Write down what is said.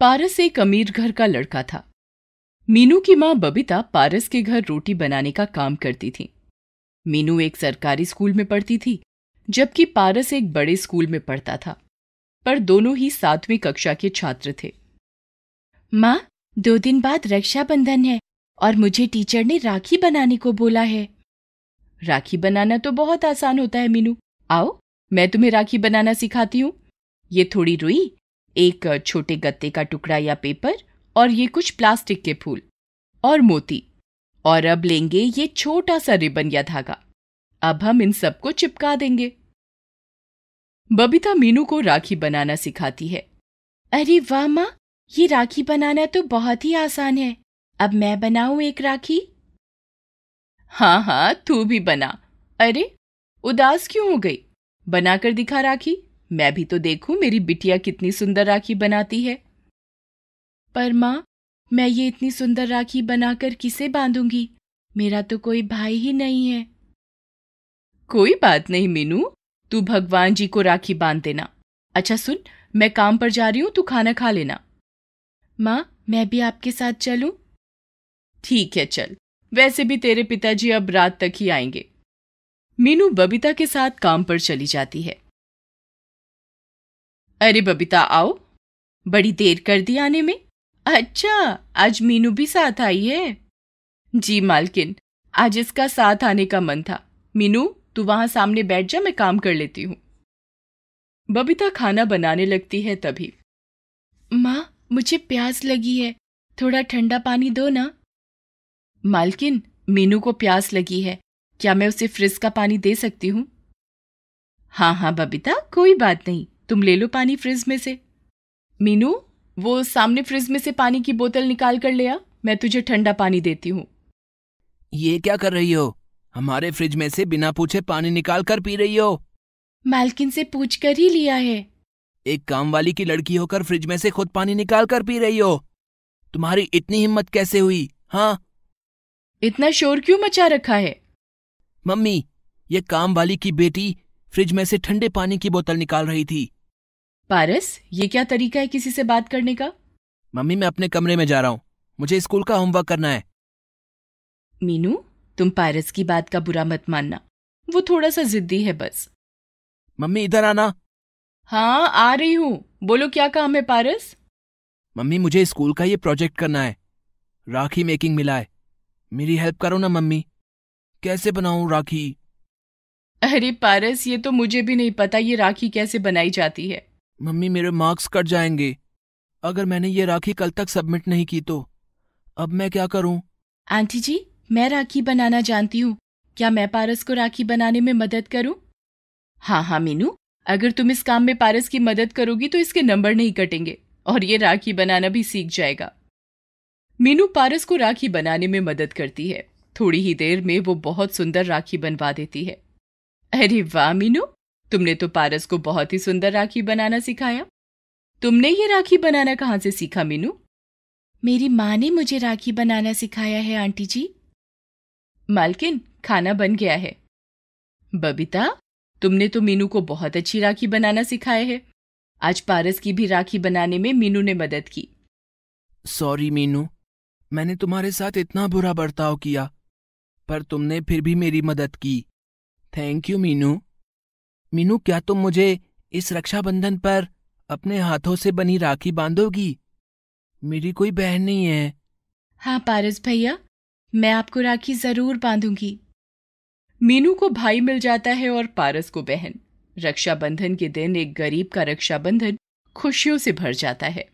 पारस एक अमीर घर का लड़का था। मीनू की माँ बबीता पारस के घर रोटी बनाने का काम करती थी। मीनू एक सरकारी स्कूल में पढ़ती थी, जबकि पारस एक बड़े स्कूल में पढ़ता था, पर दोनों ही सातवीं कक्षा के छात्र थे। माँ, दो दिन बाद रक्षाबंधन है और मुझे टीचर ने राखी बनाने को बोला है। राखी बनाना तो बहुत आसान होता है, मीनू। आओ, मैं तुम्हें राखी बनाना सिखाती हूँ। ये थोड़ी रुई एक छोटे गत्ते का टुकड़ा या पेपर और ये कुछ प्लास्टिक के फूल और मोती। और अब लेंगे ये छोटा सा रिबन या धागा। अब हम इन सबको चिपका देंगे। बबीता मीनू को राखी बनाना सिखाती है। अरे वाह माँ, ये राखी बनाना तो बहुत ही आसान है। अब मैं बनाऊँ एक राखी? हाँ हाँ तू भी बना। अरे, उदास क्यों हो गई? बनाकर दिखा राखी। मैं भी तो देखूँ मेरी बिटिया कितनी सुंदर राखी बनाती है। पर माँ, मैं ये इतनी सुंदर राखी बनाकर किसे बांधूँगी? मेरा तो कोई भाई ही नहीं है। कोई बात नहीं मीनू, तू भगवान जी को राखी बाँध देना। अच्छा सुन, मैं काम पर जा रही हूँ, तू खाना खा लेना। माँ, मैं भी आपके साथ चलूँ? ठीक है, चल। वैसे भी तेरे पिताजी अब रात तक ही आएँगे। मीनू बबीता के साथ काम पर चली जाती है। अरे बबीता, आओ। बड़ी देर कर दी आने में। अच्छा आज मीनू भी साथ आई है। जी मालकिन, आज इसका साथ आने का मन था। मीनू, तू वहाँ सामने बैठ जा, मैं काम कर लेती हूँ। बबीता खाना बनाने लगती है तभी। माँ, मुझे प्यास लगी है। थोड़ा ठंडा पानी दो ना। मालकिन, मीनू को प्यास लगी है। क्या मैं उसे फ्रिज का पानी दे सकती हूँ? हाँ हाँ बबीता, कोई बात नहीं। तुम ले लो पानी फ्रिज में से। मीनू वो सामने फ्रिज में से पानी की बोतल निकाल कर ले आ मैं तुझे ठंडा पानी देती हूँ। ये क्या कर रही हो? हमारे फ्रिज में से बिना पूछे पानी निकाल कर पी रही हो। मालकिन से पूछ कर ही लिया है। एक काम वाली की लड़की होकर फ्रिज में से खुद पानी निकाल कर पी रही हो। तुम्हारी इतनी हिम्मत कैसे हुई हाँ? इतना शोर क्यों मचा रखा है? मम्मी ये काम वाली की बेटी फ्रिज में से ठंडे पानी की बोतल निकाल रही थी। पारस ये क्या तरीका है किसी से बात करने का? मम्मी मैं अपने कमरे में जा रहा हूँ। मुझे स्कूल का होमवर्क करना है। मीनू तुम पारस की बात का बुरा मत मानना। वो थोड़ा सा जिद्दी है बस। मम्मी इधर आना। हाँ आ रही हूँ। बोलो क्या काम है पारस? मम्मी मुझे स्कूल का ये प्रोजेक्ट करना है। राखी मेकिंग मिला है। मेरी हेल्प करो ना मम्मी। कैसे बनाऊँ राखी? अरे पारस ये तो मुझे भी नहीं पता ये राखी कैसे बनाई जाती है। मम्मी मेरे मार्क्स कट जाएँगे। अगर मैंने ये राखी कल तक सबमिट नहीं की तो। अब मैं क्या करूँ? आंटी जी, मैं राखी बनाना जानती हूँ। क्या मैं पारस को राखी बनाने में मदद करूँ? हाँ हाँ मीनू। अगर तुम इस काम में पारस की मदद करोगी तो इसके नंबर नहीं कटेंगे और ये राखी बनाना भी सीख जाएगा। मीनू पारस को राखी बनाने में मदद करती है। थोड़ी ही देर में वो बहुत सुंदर राखी बनवा देती है। अरे वाह, मीनू। तुमने तो पारस को बहुत ही सुंदर राखी बनाना सिखाया। तुमने ये राखी बनाना कहाँ से सीखा मीनू? मेरी माँ ने मुझे राखी बनाना सिखाया है आंटी जी। मालकिन खाना बन गया है। बबीता तुमने तो मीनू को बहुत अच्छी राखी बनाना सिखाया है। आज पारस की भी राखी बनाने में मीनू ने मदद की। सॉरी मीनू। मैंने तुम्हारे साथ इतना बुरा बर्ताव किया पर तुमने फिर भी मेरी मदद की। Thank you Meenu. मीनू, क्या तुम मुझे इस रक्षाबंधन पर अपने हाथों से बनी राखी बांधोगी? मेरी कोई बहन नहीं है। हाँ पारस भैया, मैं आपको राखी ज़रूर बांधूँगी। मीनू को भाई मिल जाता है और पारस को बहन। रक्षाबंधन के दिन एक गरीब का रक्षाबंधन खुशियों से भर जाता है।